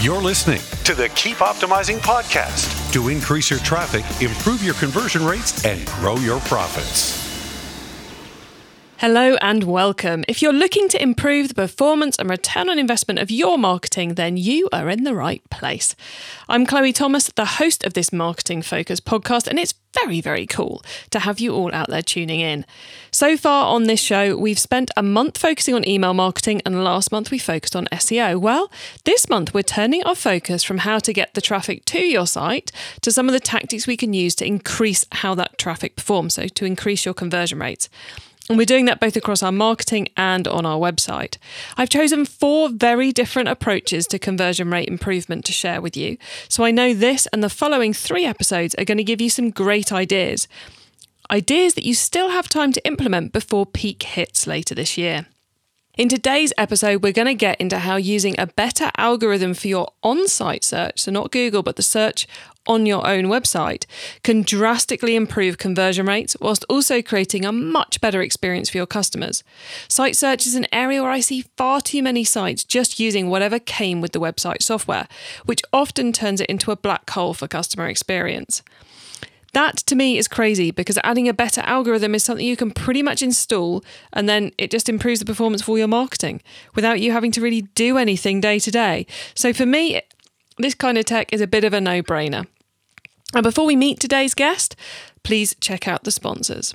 You're listening to the Keep Optimizing podcast to increase your traffic, improve your conversion rates, and grow your profits. Hello and welcome. If you're looking to improve the performance and return on investment of your marketing, then you are in the right place. I'm Chloe Thomas, the host of this marketing Focus podcast, and it's very, very cool to have you all out there tuning in. So far on this show, we've spent a month focusing on email marketing, and last month we focused on SEO. Well, this month we're turning our focus from how to get the traffic to your site to some of the tactics we can use to increase how that traffic performs, so to increase your conversion rates. And we're doing that both across our marketing and on our website. I've chosen four very different approaches to conversion rate improvement to share with you. So I know this and the following three episodes are going to give you some great ideas. Ideas that you still have time to implement before peak hits later this year. In today's episode, we're going to get into how using a better algorithm for your on site search, so not Google, but the search on your own website, can drastically improve conversion rates whilst also creating a much better experience for your customers. Site search is an area where I see far too many sites just using whatever came with the website software, which often turns it into a black hole for customer experience. That to me is crazy because adding a better algorithm is something you can pretty much install and then it just improves the performance for your marketing without you having to really do anything day to day. So for me, this kind of tech is a bit of a no brainer. And before we meet today's guest, please check out the sponsors.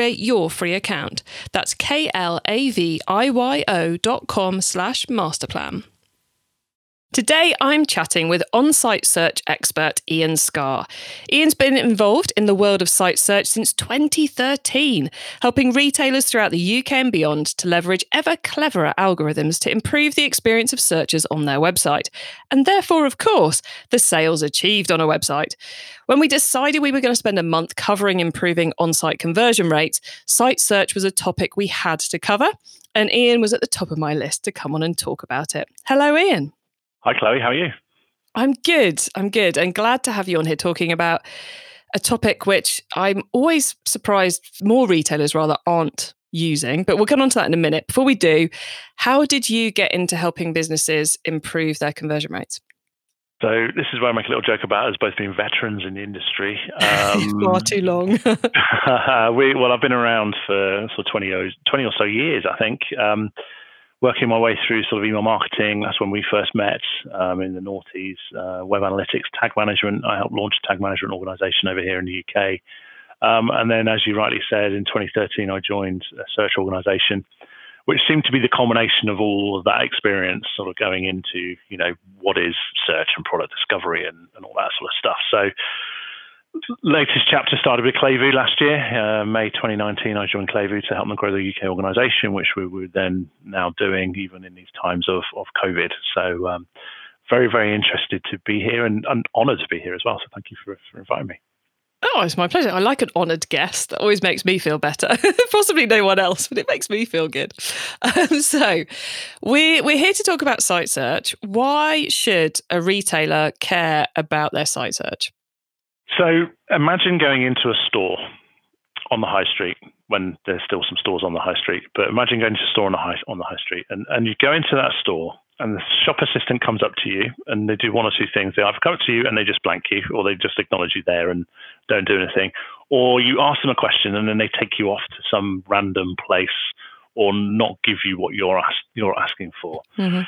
create your free account. That's K-L-A-V-I-Y-O dot com slash masterplan. Today, I'm chatting with on site search expert Ian Scar. Ian's been involved in the world of site search since 2013, helping retailers throughout the UK and beyond to leverage ever cleverer algorithms to improve the experience of searchers on their website, and therefore, of course, the sales achieved on a website. When we decided we were going to spend a month covering improving on site conversion rates, site search was a topic we had to cover, and Ian was at the top of my list to come on and talk about it. Hello, Ian. Hi, Chloe. How are you? I'm good. I'm good. And glad to have you on here talking about a topic which I'm always surprised more retailers rather aren't using. But we'll get on to that in a minute. Before we do, how did you get into helping businesses improve their conversion rates? So this is where I make a little joke about us both being veterans in the industry. Um, Far too long. we, well, I've been around for sort of 20, years, 20 or so years, I think. Um, working my way through sort of email marketing. That's when we first met um, in the noughties. Uh, web analytics, tag management. I helped launch a tag management organization over here in the UK. Um, and then, as you rightly said, in 2013, I joined a search organization, which seemed to be the culmination of all of that experience, sort of going into, you know, what is search and product discovery and, and all that sort of stuff. So, latest chapter started with Klevu last year. Uh, May 2019, I joined Klevu to help them grow the UK organisation, which we were then now doing even in these times of, of COVID. So, um, very, very interested to be here and, and honoured to be here as well. So, thank you for, for inviting me. Oh, it's my pleasure. I like an honoured guest. That always makes me feel better. Possibly no one else, but it makes me feel good. Um, so, we, we're here to talk about site search. Why should a retailer care about their site search? So imagine going into a store on the high street when there's still some stores on the high street, but imagine going to a store on the high on the high street and, and you go into that store and the shop assistant comes up to you and they do one or two things. They either come up to you and they just blank you or they just acknowledge you there and don't do anything. Or you ask them a question and then they take you off to some random place or not give you what you're ask, you're asking for. Mm-hmm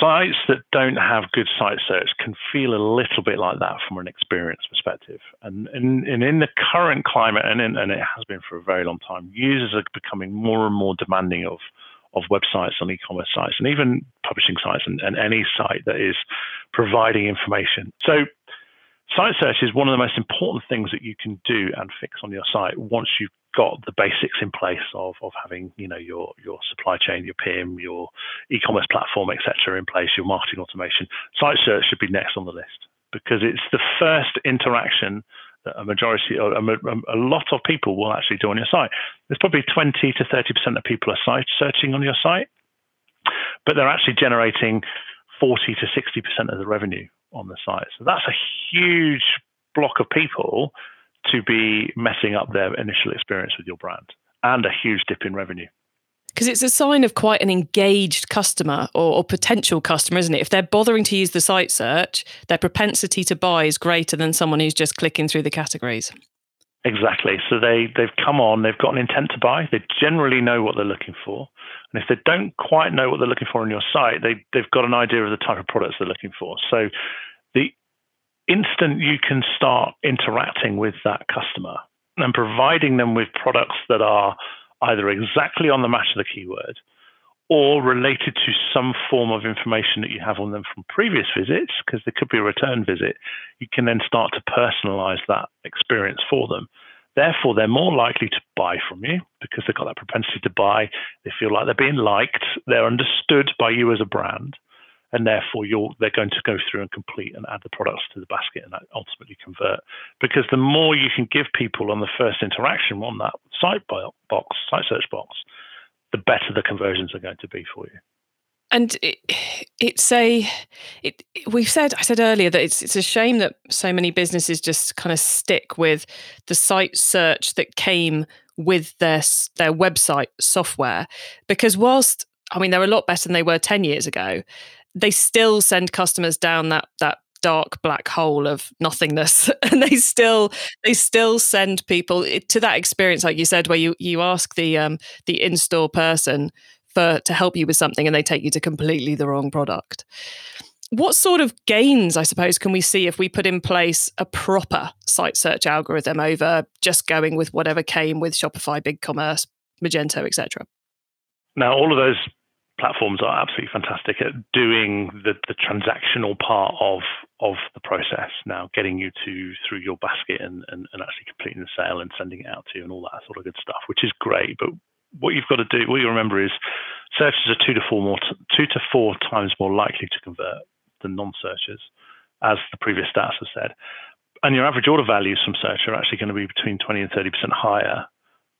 sites that don't have good site search can feel a little bit like that from an experience perspective. And in, and in the current climate, and, in, and it has been for a very long time, users are becoming more and more demanding of of websites and e-commerce sites and even publishing sites and, and any site that is providing information. So site search is one of the most important things that you can do and fix on your site once you've got the basics in place of, of having you know your your supply chain, your PIM, your e-commerce platform, etc. in place, your marketing automation. Site search should be next on the list because it's the first interaction that a majority or a, a lot of people will actually do on your site. There's probably 20 to 30 percent of people are site searching on your site, but they're actually generating 40 to 60 percent of the revenue on the site. So that's a huge block of people to be messing up their initial experience with your brand and a huge dip in revenue. Because it's a sign of quite an engaged customer or, or, potential customer, isn't it? If they're bothering to use the site search, their propensity to buy is greater than someone who's just clicking through the categories. Exactly. So they, they've come on, they've got an intent to buy, they generally know what they're looking for. And if they don't quite know what they're looking for on your site, they, they've got an idea of the type of products they're looking for. So the instant you can start interacting with that customer and providing them with products that are either exactly on the match of the keyword or related to some form of information that you have on them from previous visits, because there could be a return visit, you can then start to personalize that experience for them. Therefore, they're more likely to buy from you because they've got that propensity to buy. They feel like they're being liked, they're understood by you as a brand and therefore they're going to go through and complete and add the products to the basket and ultimately convert. Because the more you can give people on the first interaction on that site box, site search box, the better the conversions are going to be for you. And it, it's a, it, we've said, I said earlier that it's it's a shame that so many businesses just kind of stick with the site search that came with their their website software, because whilst I mean they're a lot better than they were ten years ago, they still send customers down that that dark black hole of nothingness. And they still they still send people to that experience like you said where you you ask the um the in-store person for to help you with something and they take you to completely the wrong product. What sort of gains i suppose can we see if we put in place a proper site search algorithm over just going with whatever came with shopify bigcommerce magento etc now all of those platforms are absolutely fantastic at doing the, the transactional part of of the process. Now getting you to through your basket and, and, and actually completing the sale and sending it out to you and all that sort of good stuff which is great. But what you've got to do what you remember is searches are two to four more two to four times more likely to convert than non-searchers as the previous stats have said. And your average order values from search are actually going to be between 20 and 30% higher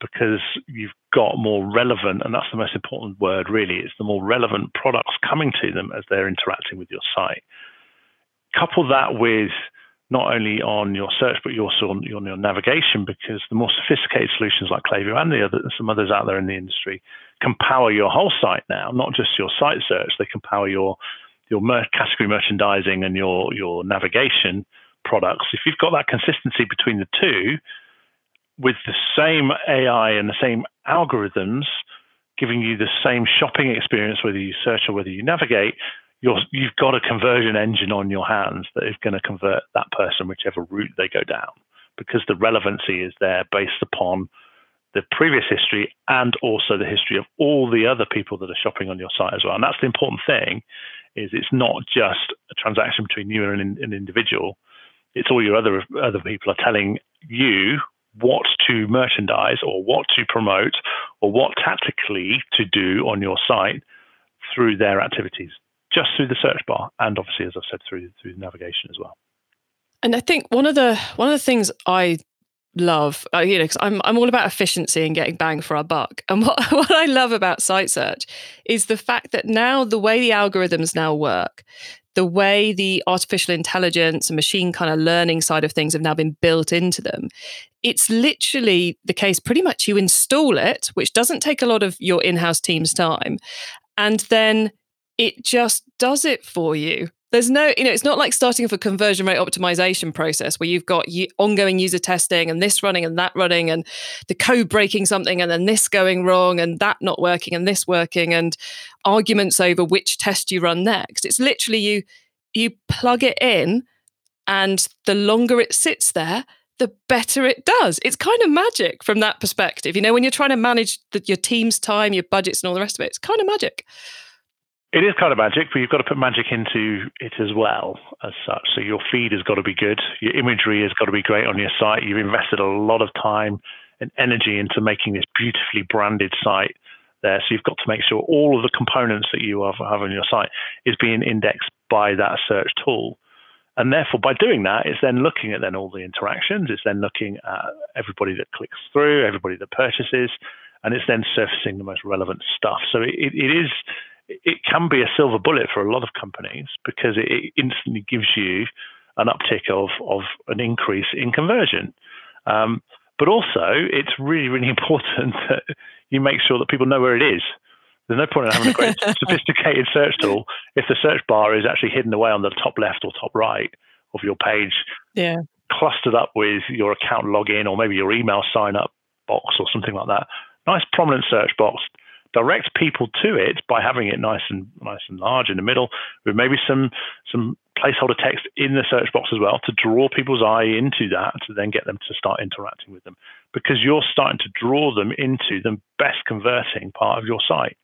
because you've got more relevant, and that's the most important word really, it's the more relevant products coming to them as they're interacting with your site. Couple that with not only on your search, but also on, on your navigation, because the more sophisticated solutions like Klevu and the other, some others out there in the industry can power your whole site now, not just your site search. They can power your your mer- category merchandising and your your navigation products. If you've got that consistency between the two, with the same AI and the same algorithms giving you the same shopping experience, whether you search or whether you navigate, you have got a conversion engine on your hands that is going to convert that person whichever route they go down because the relevancy is there based upon the previous history and also the history of all the other people that are shopping on your site as well. And that's the important thing is it's not just a transaction between you and an, an individual. It's all your other other people are telling you what to merchandise or what to promote or what tactically to do on your site through their activities, just through the search bar, and obviously, as I've said, through through navigation as well. And I think one of the one of the things I love, uh, you know, because I'm I'm all about efficiency and getting bang for our buck. And what what I love about site search is the fact that now the way the algorithms now work, the way the artificial intelligence and machine kind of learning side of things have now been built into them, it's literally the case pretty much you install it, which doesn't take a lot of your in house team's time, and then it just does it for you. There's no, you know, it's not like starting off a conversion rate optimization process where you've got ongoing user testing and this running and that running and the code breaking something and then this going wrong and that not working and this working and arguments over which test you run next. It's literally you you plug it in and the longer it sits there, the better it does. It's kind of magic from that perspective. You know, when you're trying to manage the, your team's time, your budgets, and all the rest of it, it's kind of magic. It is kind of magic, but you've got to put magic into it as well, as such. So your feed has got to be good. Your imagery has got to be great on your site. You've invested a lot of time, and energy into making this beautifully branded site there. So you've got to make sure all of the components that you have, have on your site is being indexed by that search tool. And therefore, by doing that, it's then looking at then all the interactions. It's then looking at everybody that clicks through, everybody that purchases, and it's then surfacing the most relevant stuff. So it, it is, it can be a silver bullet for a lot of companies because it instantly gives you an uptick of of an increase in conversion. Um, but also, it's really, really important that you make sure that people know where it is. There's no point in having a great sophisticated search tool if the search bar is actually hidden away on the top left or top right of your page, yeah. clustered up with your account login or maybe your email sign up box or something like that. Nice prominent search box. Direct people to it by having it nice and nice and large in the middle, with maybe some some placeholder text in the search box as well to draw people's eye into that to then get them to start interacting with them because you're starting to draw them into the best converting part of your site,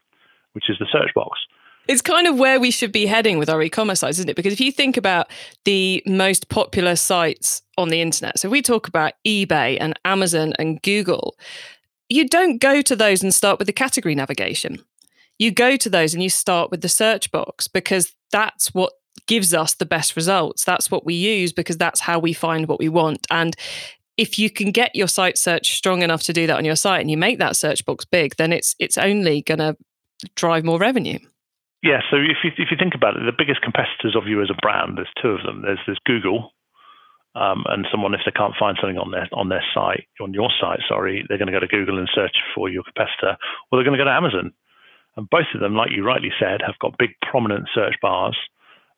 which is the search box. It's kind of where we should be heading with our e-commerce sites, isn't it? Because if you think about the most popular sites on the internet, so we talk about eBay and Amazon and Google, you don't go to those and start with the category navigation. You go to those and you start with the search box because that's what gives us the best results. That's what we use because that's how we find what we want. And if you can get your site search strong enough to do that on your site and you make that search box big, then it's it's only going to drive more revenue. Yeah, so if you if you think about it, the biggest competitors of you as a brand, there's two of them. There's there's Google, um, and someone if they can't find something on their on their site on your site, sorry, they're going to go to Google and search for your competitor, or they're going to go to Amazon. And both of them, like you rightly said, have got big prominent search bars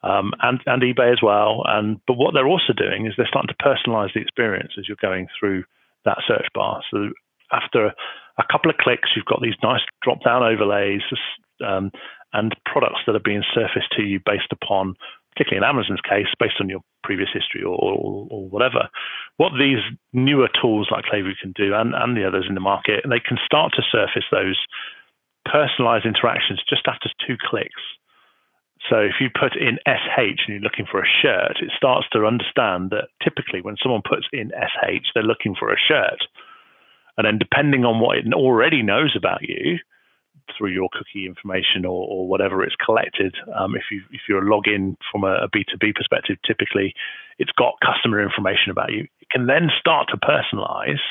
um, and, and eBay as well. And but what they're also doing is they're starting to personalize the experience as you're going through that search bar. So after a couple of clicks, you've got these nice drop-down overlays um, and products that are being surfaced to you based upon, particularly in Amazon's case, based on your previous history or, or, or whatever. What these newer tools like Klevu can do, and, and the others in the market, they can start to surface those personalized interactions just after two clicks. So if you put in SH and you're looking for a shirt, it starts to understand that typically when someone puts in SH, they're looking for a shirt. And then depending on what it already knows about you through your cookie information or, or whatever it's collected, um, if you if you're a login from a a B2B perspective, typically it's got customer information about you. It can then start to personalize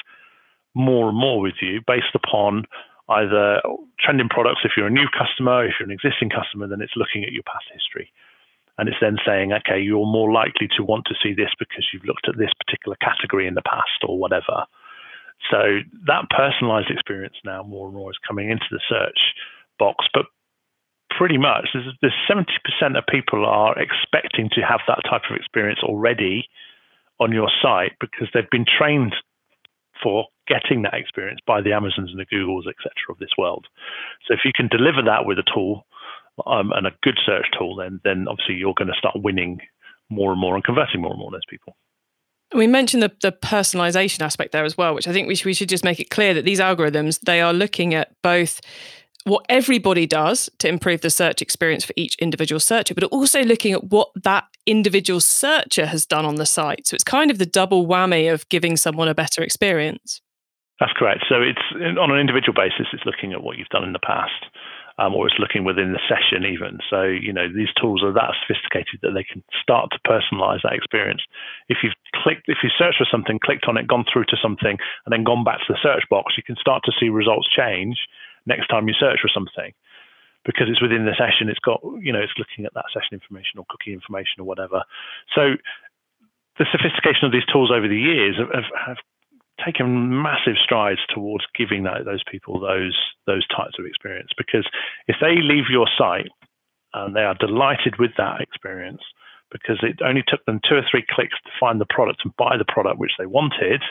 more and more with you based upon either trending products if you're a new customer, if you're an existing customer, then it's looking at your past history. And it's then saying, okay, you're more likely to want to see this because you've looked at this particular category in the past or whatever. So that personalized experience now more and more is coming into the search box. But pretty much, there's, there's 70% of people are expecting to have that type of experience already on your site because they've been trained for getting that experience by the Amazons and the Googles, etc., of this world. So if you can deliver that with a tool um, and a good search tool, then then obviously you're going to start winning more and more and converting more and more of those people. We mentioned the, the personalization aspect there as well, which I think we should, we should just make it clear that these algorithms they are looking at both what everybody does to improve the search experience for each individual searcher, but also looking at what that individual searcher has done on the site. So it's kind of the double whammy of giving someone a better experience. That's correct. So it's on an individual basis, it's looking at what you've done in the past. Um, or it's looking within the session even. So, you know, these tools are that sophisticated that they can start to personalize that experience. If you've clicked, if you search for something, clicked on it, gone through to something, and then gone back to the search box, you can start to see results change next time you search for something because it's within the session. It's got, you know, it's looking at that session information or cookie information or whatever. So the sophistication of these tools over the years have, have taken massive strides towards giving that, those people those those types of experience. Because if they leave your site and they are delighted with that experience, because it only took them two or three clicks to find the product and buy the product which they wanted,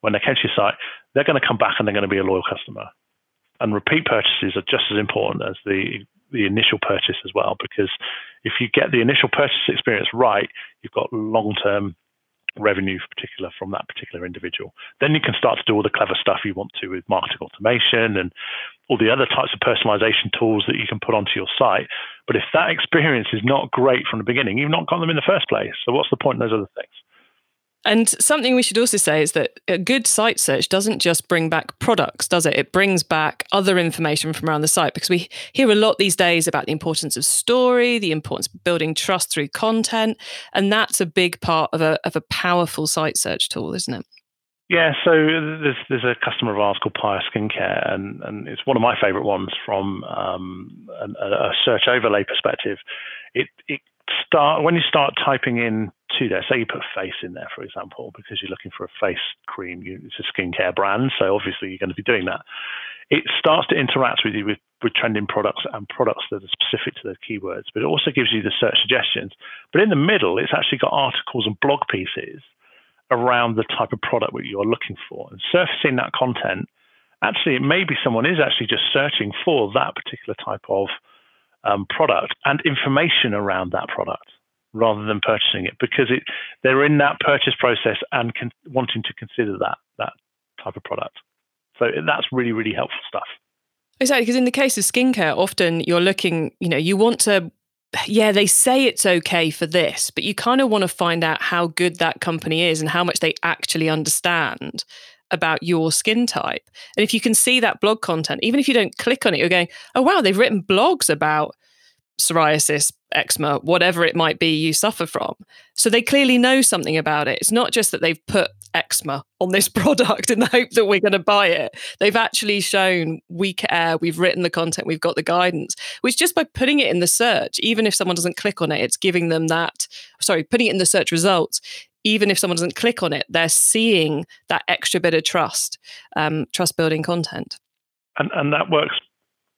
when they came to your site, they're going to come back and they're going to be a loyal customer and repeat purchases are just as important as the the initial purchase as well because if you get the initial purchase experience right you've got long term revenue particular from that particular individual. Then you can start to do all the clever stuff you want to with marketing automation and all the other types of personalization tools that you can put onto your site. But if that experience is not great from the beginning you've not got them in the first place. So what's the point in those other things And something we should also say is that a good site search doesn't just bring back products, does it? It brings back other information from around the site because we hear a lot these days about the importance of story, the importance of building trust through content. And that's a big part of a, of a powerful site search tool, isn't it? Yeah, so there's there's a customer of ours called Paya Skincare, and, and it's one of my favourite ones from um, a, a, search overlay perspective. It it start when you start typing in to there. Say you put face in there, for example, because you're looking for a face cream. You, it's a skincare brand, so obviously you're going to be doing that. It starts to interact with you with, with trending products and products that are specific to those keywords, but it also gives you the search suggestions. But in the middle, it's actually got articles and blog pieces around the type of product that you're looking for. And surfacing that content, actually, it may be someone is actually just searching for that particular type of um, product and information around that product rather than purchasing it because it, they're in that purchase process and con- wanting to consider that that type of product. So that's really really helpful stuff. Exactly, because in the case of skincare, often you're looking, you know, you want to yeah, they say it's okay for this, but you kind of want to find out how good that company is and how much they actually understand about your skin type. And if you can see that blog content, even if you don't click on it, you're going, oh, wow, they've written blogs about psoriasis, eczema, whatever it might be you suffer from. So they clearly know something about it. It's not just that they've put eczema on this product in the hope that we're going to buy it. They've actually shown we care, we've written the content, we've got the guidance, which just by putting it in the search, even if someone doesn't click on it, it's giving them that, sorry, putting it in the search results. Even if someone doesn't click on it, they're seeing that extra bit of trust, um, trust building content. And, and that works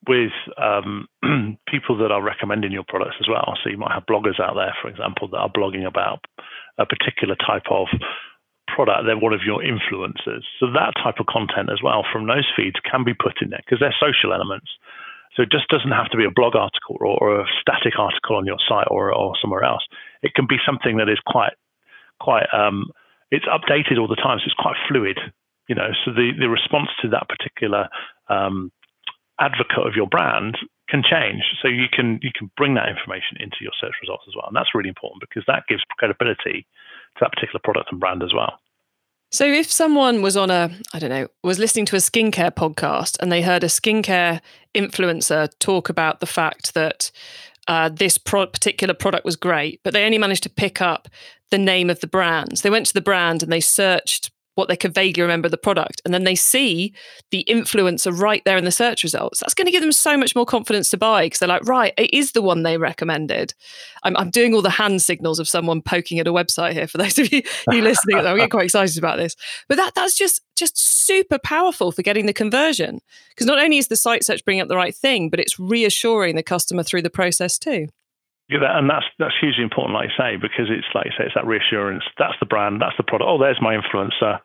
with um, people that are recommending your products as well. So you might have bloggers out there, for example, that are blogging about a particular type of product. They're one of your influencers. So that type of content as well from those feeds can be put in there because they're social elements. So it just doesn't have to be a blog article or, or a static article on your site or, or somewhere else. It can be something that is quite, quite, um, it's updated all the time. So it's quite fluid, you know. So the, the response to that particular um, advocate of your brand can change. So you can you can bring that information into your search results as well, and that's really important because that gives credibility to that particular product and brand as well. So if someone was on a I don't know was listening to a skincare podcast and they heard a skincare influencer talk about the fact that uh, this pro- particular product was great, but they only managed to pick up the name of the brands. They went to the brand and they searched what they could vaguely remember the product. And then they see the influencer right there in the search results. That's going to give them so much more confidence to buy because they're like, right, it is the one they recommended. I'm, I'm, doing all the hand signals of someone poking at a website here for those of you, you listening. I'm getting quite excited about this. But that that's just just super powerful for getting the conversion because not only is the site search bringing up the right thing, but it's reassuring the customer through the process too. And that's that's hugely important, like you say, because it's like you say, it's that reassurance. That's the brand, that's the product. Oh, there's my influencer.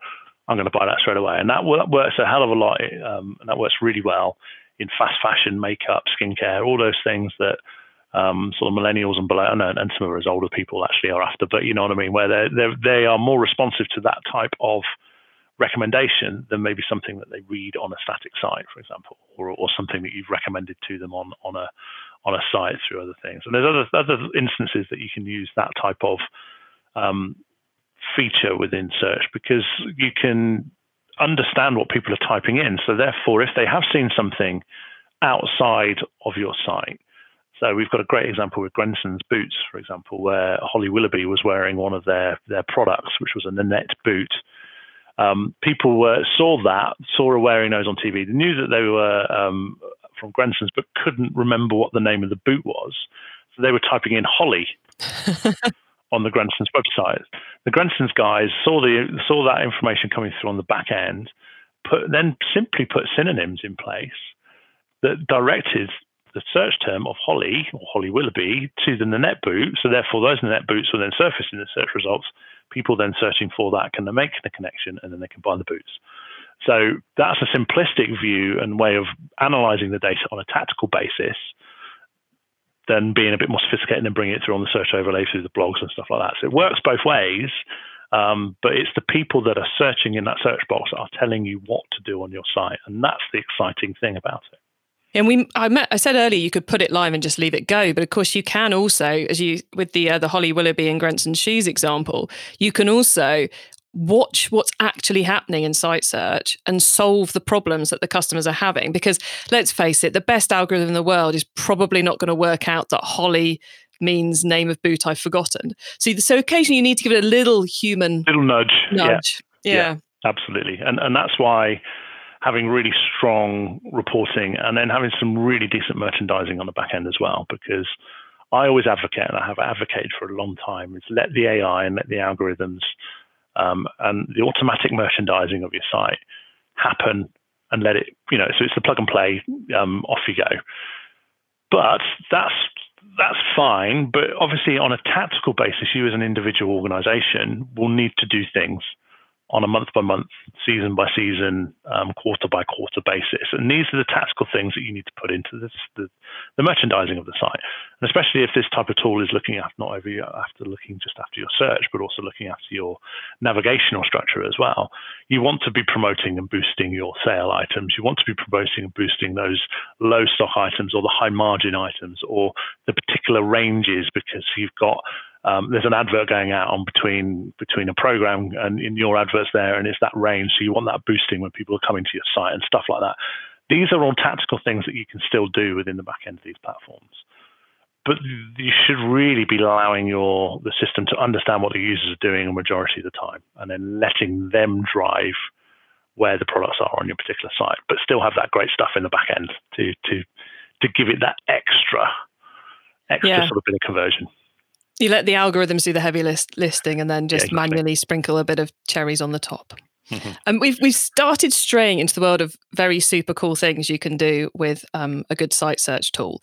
I'm going to buy that straight away, and that, that works a hell of a lot, um, and that works really well in fast fashion, makeup, skincare, all those things that um, sort of millennials and below, and, and some of us older people actually are after. But you know what I mean, where they they they are more responsive to that type of recommendation than maybe something that they read on a static site, for example, or, or something that you've recommended to them on on a on a site through other things. And there's other other instances that you can use that type of um, feature within search because you can understand what people are typing in. So therefore, if they have seen something outside of your site, so we've got a great example with Grenson's boots, for example, where Holly Willoughby was wearing one of their their products, which was a Nanette boot. Um, people were, saw that, saw her wearing those on TV. They knew that they were um, from Grenson's, but couldn't remember what the name of the boot was. So they were typing in Holly on the Grenson's website. The Grenson's guys saw the saw that information coming through on the back end, put then simply put synonyms in place that directed the search term of Holly or Holly Willoughby to the Nanette boot. So therefore, those Nanette boots will then surface in the search results. People then searching for that can then make the connection and then they can buy the boots. So that's a simplistic view and way of analyzing the data on a tactical basis, then being a bit more sophisticated and bringing it through on the search overlay through the blogs and stuff like that. So it works both ways, um, but it's the people that are searching in that search box that are telling you what to do on your site, and that's the exciting thing about it. And we, I, met, I said earlier, you could put it live and just leave it go, but of course you can also, as you with the uh, the Holly Willoughby and Grenson shoes example, you can also watch what's actually happening in site search and solve the problems that the customers are having. Because let's face it, the best algorithm in the world is probably not going to work out that Holly means name of boot I've forgotten. So, so occasionally you need to give it a little human little nudge. Nudge. Yeah. yeah. yeah absolutely. And and that's why having really strong reporting and then having some really decent merchandising on the back end as well, because I always advocate, and I have advocated for a long time, is let the AI and let the algorithms um, and the automatic merchandising of your site happen and let it, you know, so it's the plug and play, um, off you go. But that's that's fine. But obviously, on a tactical basis, you as an individual organization will need to do things on a month by month, season by season, um, quarter by quarter basis. And these are the tactical things that you need to put into this, the, the merchandising of the site. And especially if this type of tool is looking after not over after looking just after your search, but also looking after your navigational structure as well. You want to be promoting and boosting your sale items. You want to be promoting and boosting those low stock items or the high margin items or the particular ranges because you've got um, there's an advert going out on between between a program and in your adverts there, and it's that range. So you want that boosting when people are coming to your site and stuff like that. These are all tactical things that you can still do within the back end of these platforms. But you should really be allowing your the system to understand what the users are doing a majority of the time, and then letting them drive where the products are on your particular site, but still have that great stuff in the back end to to to give it that extra extra yeah. sort of bit of conversion. You let the algorithms do the heavy list listing and then just yeah, exactly. manually sprinkle a bit of cherries on the top. Mm-hmm. And we've we've started straying into the world of very super cool things you can do with um, a good site search tool.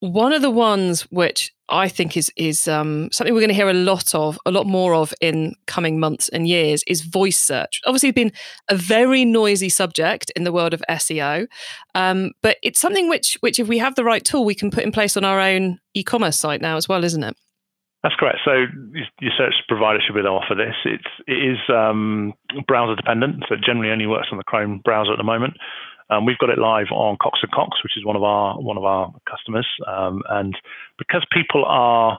One of the ones which I think is is um, something we're going to hear a lot of, a lot more of in coming months and years is voice search. Obviously, it's been a very noisy subject in the world of SEO, um, but it's something which which if we have the right tool, we can put in place on our own e-commerce site now as well, isn't it? That's correct. So your search provider should be able to offer this. It's it is um, browser dependent, so it generally only works on the Chrome browser at the moment. Um, we've got it live on Cox and Cox, which is one of our one of our customers, um, and because people are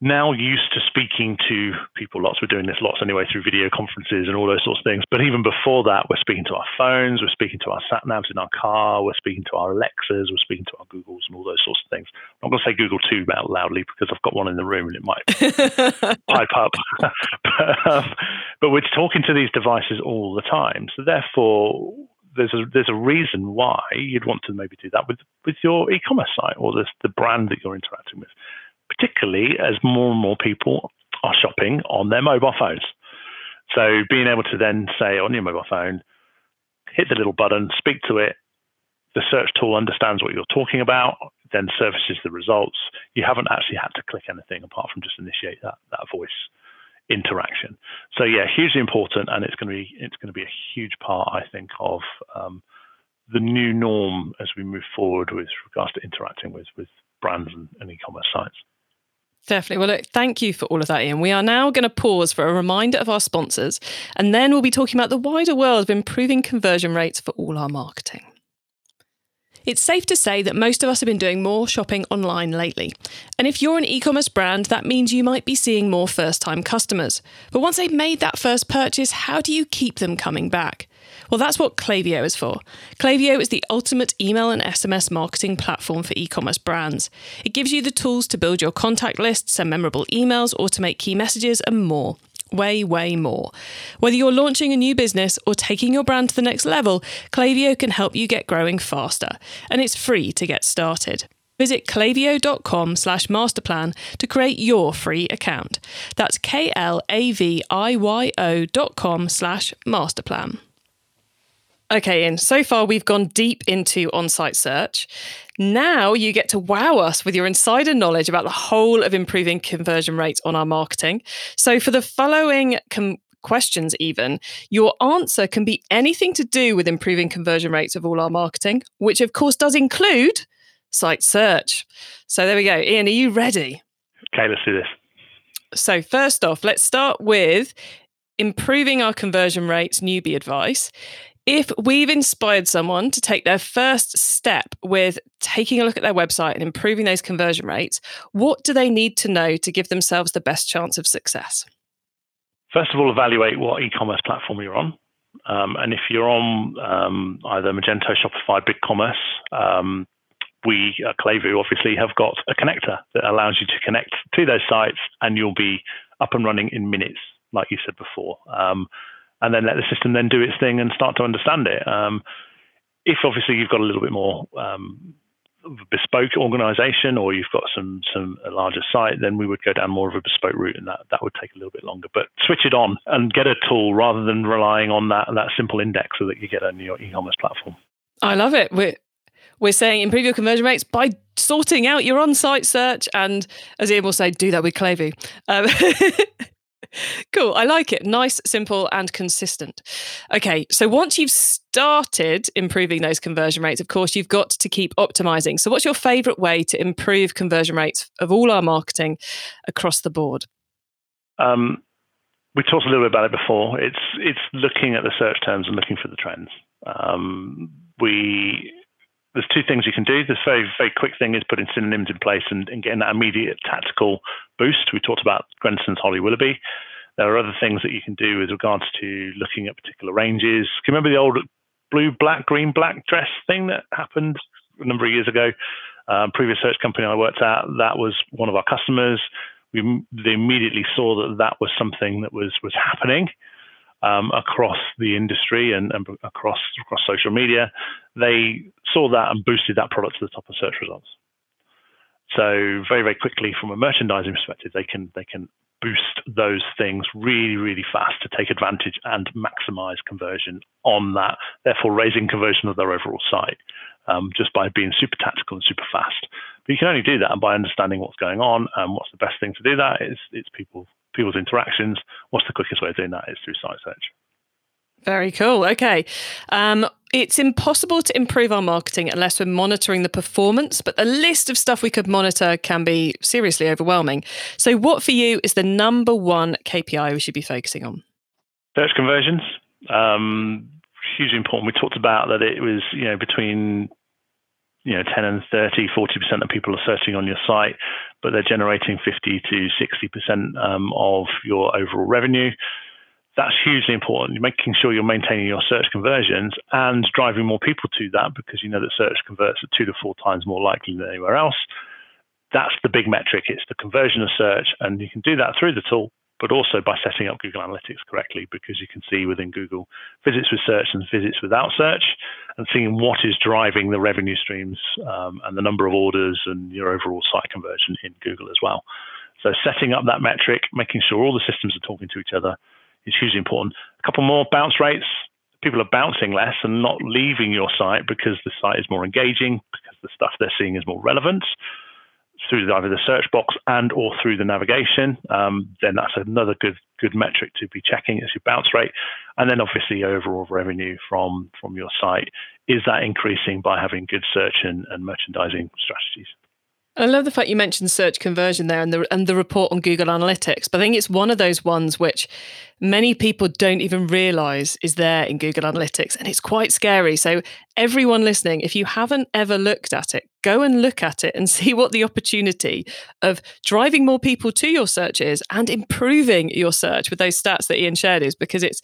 now used to speaking to people lots. We're doing this lots anyway through video conferences and all those sorts of things. But even before that, we're speaking to our phones, we're speaking to our sat navs in our car, we're speaking to our Alexas, we're speaking to our Googles and all those sorts of things. I'm not going to say Google too loudly because I've got one in the room and it might pipe up. but, um, but we're talking to these devices all the time. So therefore, there's a there's a reason why you'd want to maybe do that with with your e-commerce site or the the brand that you're interacting with particularly as more and more people are shopping on their mobile phones. So being able to then say on your mobile phone, hit the little button, speak to it, the search tool understands what you're talking about, then surfaces the results. You haven't actually had to click anything apart from just initiate that, that voice interaction. So yeah, hugely important, and it's going to be it's going to be a huge part, I think, of um, the new norm as we move forward with regards to interacting with with brands and, and e-commerce sites. Definitely. Well, look, thank you for all of that, Ian. We are now going to pause for a reminder of our sponsors, and then we'll be talking about the wider world of improving conversion rates for all our marketing. It's safe to say that most of us have been doing more shopping online lately. And if you're an e commerce brand, that means you might be seeing more first time customers. But once they've made that first purchase, how do you keep them coming back? Well, that's what Klaviyo is for. Klaviyo is the ultimate email and SMS marketing platform for e commerce brands. It gives you the tools to build your contact list, send memorable emails, automate key messages, and more. Way, way more. Whether you're launching a new business or taking your brand to the next level, Klaviyo can help you get growing faster. And it's free to get started. Visit klaviyo.com slash masterplan to create your free account. That's K-L-A-V-I-Y-O dot com slash masterplan. Okay, and so far we've gone deep into on site search. Now you get to wow us with your insider knowledge about the whole of improving conversion rates on our marketing. So, for the following com- questions, even, your answer can be anything to do with improving conversion rates of all our marketing, which of course does include site search. So, there we go. Ian, are you ready? Okay, let's do this. So, first off, let's start with improving our conversion rates newbie advice if we've inspired someone to take their first step with taking a look at their website and improving those conversion rates, what do they need to know to give themselves the best chance of success? First of all, evaluate what e-commerce platform you're on. Um, and if you're on um, either Magento, Shopify, BigCommerce, um, we at Klevu obviously have got a connector that allows you to connect to those sites and you'll be up and running in minutes, like you said before. Um, and then let the system then do its thing and start to understand it. Um, if obviously you've got a little bit more um, bespoke organization or you've got some some a larger site, then we would go down more of a bespoke route and that, that would take a little bit longer. But switch it on and get a tool rather than relying on that that simple index so that you get on your e-commerce platform. I love it. We're we're saying improve your conversion rates by sorting out your on-site search and as Ian will say, do that with Klevu. Um, cool. I like it. Nice, simple, and consistent. Okay. So once you've started improving those conversion rates, of course, you've got to keep optimizing. So, what's your favorite way to improve conversion rates of all our marketing across the board? Um, we talked a little bit about it before. It's it's looking at the search terms and looking for the trends. Um, we there's two things you can do. The very very quick thing is putting synonyms in place and, and getting that immediate tactical boost. We talked about Grenson's Holly Willoughby. There are other things that you can do with regards to looking at particular ranges. Can you remember the old blue, black, green, black dress thing that happened a number of years ago? Um, previous search company I worked at, that was one of our customers. We they immediately saw that that was something that was was happening um, across the industry and, and, across across social media. They saw that and boosted that product to the top of search results. So very very quickly, from a merchandising perspective, they can they can boost those things really, really fast to take advantage and maximize conversion on that, therefore raising conversion of their overall site um, just by being super tactical and super fast. But you can only do that by understanding what's going on and what's the best thing to do that is it's people people's interactions. What's the quickest way of doing that is through site search. Very cool. Okay. Um, it's impossible to improve our marketing unless we're monitoring the performance, but the list of stuff we could monitor can be seriously overwhelming. So, what for you is the number one KPI we should be focusing on? Search conversions. Um, hugely important. We talked about that it was, you know, between you know 10 and 30 40% of people are searching on your site but they're generating 50 to 60% um, of your overall revenue that's hugely important. You're making sure you're maintaining your search conversions and driving more people to that because you know that search converts at two to four times more likely than anywhere else. That's the big metric. It's the conversion of search, and you can do that through the tool, but also by setting up Google Analytics correctly because you can see within Google visits with search and visits without search and seeing what is driving the revenue streams um, and the number of orders and your overall site conversion in Google as well. So setting up that metric, making sure all the systems are talking to each other is hugely important. A couple more bounce rates. People are bouncing less and not leaving your site because the site is more engaging, because the stuff they're seeing is more relevant through either the search box and or through the navigation. Um, then that's another good good metric to be checking is your bounce rate, and then obviously overall revenue from from your site. Is that increasing by having good search and, and merchandising strategies? I love the fact you mentioned search conversion there and the and the report on Google Analytics. But I think it's one of those ones which many people don't even realize is there in Google Analytics and it's quite scary. So everyone listening, if you haven't ever looked at it, go and look at it and see what the opportunity of driving more people to your search is and improving your search with those stats that Ian shared is because it's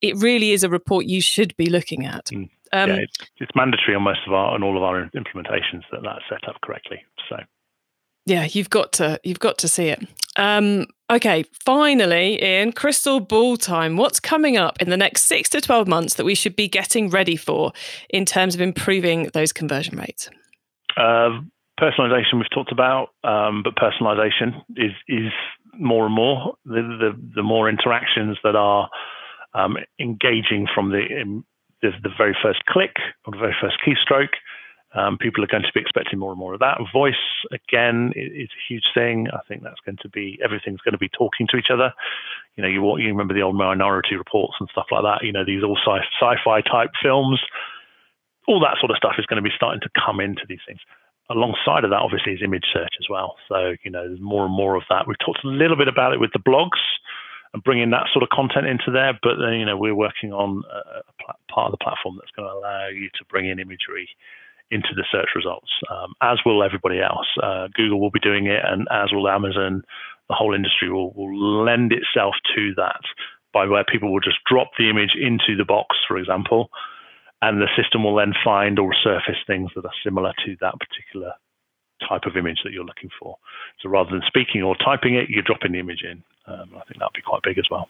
it really is a report you should be looking at. Mm. Um, yeah, it's, it's, mandatory on most of our and all of our implementations that that's set up correctly. So, yeah, you've got to you've got to see it. Um, okay, finally, in crystal ball time. What's coming up in the next six to twelve months that we should be getting ready for in terms of improving those conversion rates? Uh, personalization we've talked about, um, but personalization is is more and more the the, the more interactions that are um, engaging from the the, the very first click or the very first keystroke. Um, people are going to be expecting more and more of that. Voice, again, is a huge thing. I think that's going to be everything's going to be talking to each other. You know, you, you remember the old Minority Reports and stuff like that. You know, these all sci- sci-fi type films. All that sort of stuff is going to be starting to come into these things. Alongside of that, obviously, is image search as well. So you know, there's more and more of that. We've talked a little bit about it with the blogs and bringing that sort of content into there. But then, you know, we're working on a, part of the platform that's going to allow you to bring in imagery into the search results, um, as will everybody else. Uh, Google will be doing it, and as will Amazon. The whole industry will, will lend itself to that by where people will just drop the image into the box, for example, and the system will then find or surface things that are similar to that particular type of image that you're looking for. So rather than speaking or typing it, you're dropping the image in. Um, I think that'd be quite big as well.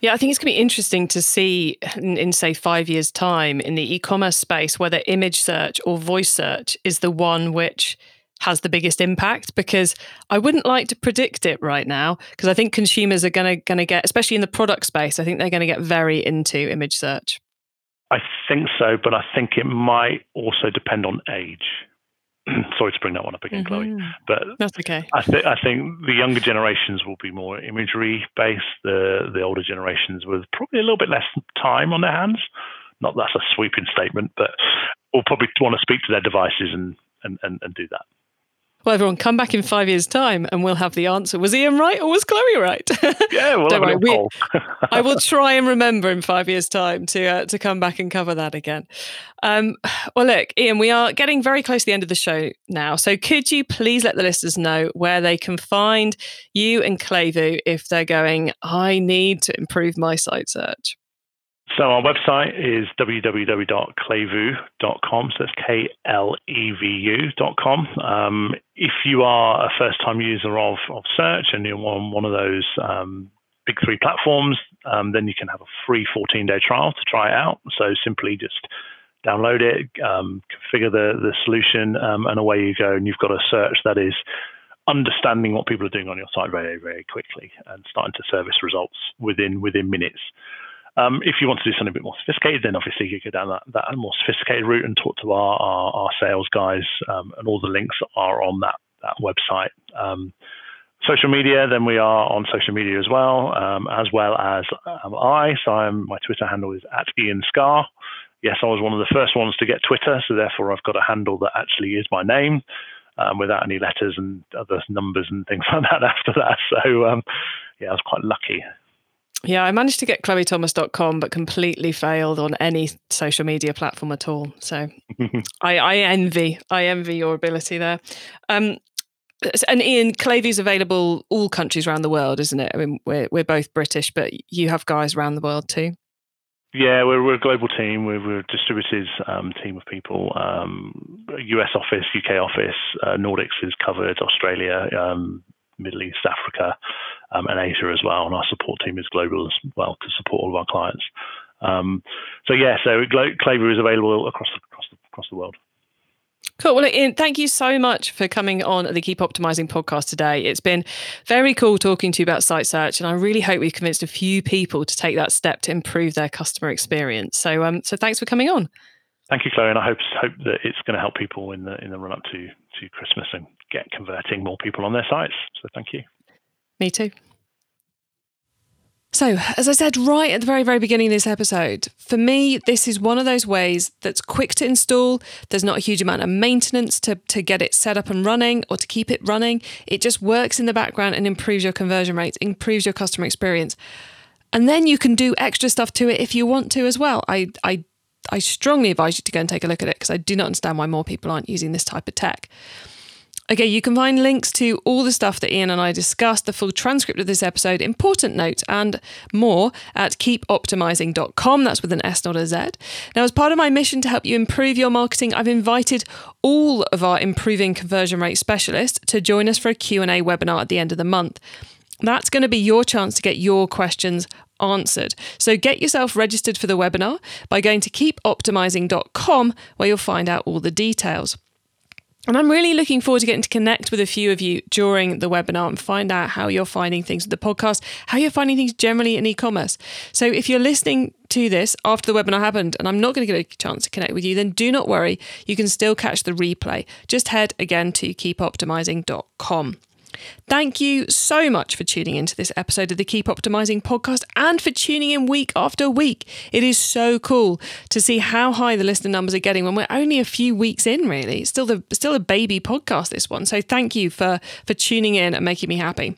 Yeah, I think it's going to be interesting to see in, in, say, five years' time in the e commerce space whether image search or voice search is the one which has the biggest impact because I wouldn't like to predict it right now because I think consumers are going to going to get especially in the product space I think they're going to get very into image search. I think so, but I think it might also depend on age. Sorry to bring that one up again, mm-hmm. Chloe, but that's okay. I think I think the younger generations will be more imagery based. The the older generations with probably a little bit less time on their hands. Not that's a sweeping statement, but will probably want to speak to their devices and, and, and, and do that. Well, everyone, come back in five years' time and we'll have the answer. Was Ian right or was Chloe right? Yeah, well, Don't worry. We, I will try and remember in five years' time to uh, to come back and cover that again. Um, well, look, Ian, we are getting very close to the end of the show now. So, could you please let the listeners know where they can find you and Klevu if they're going, I need to improve my site search? So our website is www.klevu.com. So it's K-L-E-V-U.com. Um, if you are a first-time user of, of search and you're on one of those um, big three platforms, um, then you can have a free 14-day trial to try it out. So simply just download it, um, configure the, the solution, um, and away you go. And you've got a search that is understanding what people are doing on your site very, very quickly and starting to service results within within minutes. Um, if you want to do something a bit more sophisticated, then obviously you go down that, that more sophisticated route and talk to our, our, our sales guys, um, and all the links are on that, that website. Um, social media, then we are on social media as well, um, as well as um, I. So I'm, my Twitter handle is at Ian Scar. Yes, I was one of the first ones to get Twitter, so therefore I've got a handle that actually is my name. Um, without any letters and other numbers and things like that after that. So, um, yeah, I was quite lucky. Yeah, I managed to get chloethomas.com, but completely failed on any social media platform at all. So I, I, envy, I envy your ability there. Um, and Ian, Klevu's available all countries around the world, isn't it? I mean, we're we're both British, but you have guys around the world too. Yeah, we're, we're a global team. We're, we're a distributed um, team of people. Um, US office, UK office, uh, Nordics is covered, Australia, um, Middle East, Africa, um, and Asia as well. And our support team is global as well to support all of our clients. Um, so yeah, so Klevu is available across the, across the, across the world. Cool. Well, Ian, thank you so much for coming on the Keep Optimizing podcast today. It's been very cool talking to you about site search, and I really hope we've convinced a few people to take that step to improve their customer experience. So, um, so thanks for coming on. Thank you, Chloe, and I hope hope that it's going to help people in the in the run up to to Christmas and get converting more people on their sites. So, thank you. Me too. So, as I said right at the very, very beginning of this episode, for me, this is one of those ways that's quick to install. There's not a huge amount of maintenance to, to get it set up and running or to keep it running. It just works in the background and improves your conversion rates, improves your customer experience. And then you can do extra stuff to it if you want to as well. I, I, I strongly advise you to go and take a look at it because I do not understand why more people aren't using this type of tech. Okay, you can find links to all the stuff that Ian and I discussed, the full transcript of this episode, important notes, and more at keepoptimizing.com. That's with an S, not a Z. Now, as part of my mission to help you improve your marketing, I've invited all of our improving conversion rate specialists to join us for a Q&A webinar at the end of the month. That's going to be your chance to get your questions answered. So get yourself registered for the webinar by going to keepoptimizing.com where you'll find out all the details. And I'm really looking forward to getting to connect with a few of you during the webinar and find out how you're finding things with the podcast, how you're finding things generally in e commerce. So if you're listening to this after the webinar happened and I'm not going to get a chance to connect with you, then do not worry. You can still catch the replay. Just head again to keepoptimizing.com. Thank you so much for tuning into this episode of the Keep Optimizing podcast and for tuning in week after week. It is so cool to see how high the listener numbers are getting when we're only a few weeks in, really. It's still the still a baby podcast, this one. So thank you for for tuning in and making me happy.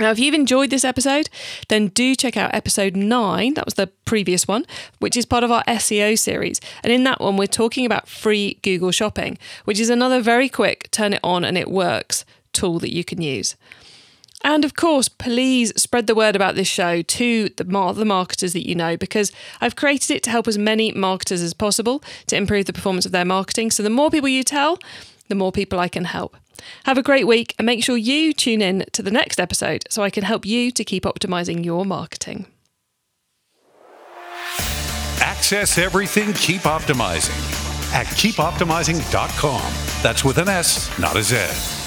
Now, if you've enjoyed this episode, then do check out episode nine. That was the previous one, which is part of our SEO series. And in that one, we're talking about free Google Shopping, which is another very quick turn it on and it works tool that you can use. And of course, please spread the word about this show to the, mar- the marketers that you know because I've created it to help as many marketers as possible to improve the performance of their marketing. So the more people you tell, the more people I can help. Have a great week and make sure you tune in to the next episode so I can help you to keep optimizing your marketing. Access everything, keep optimizing at keepoptimizing.com. That's with an S, not a Z.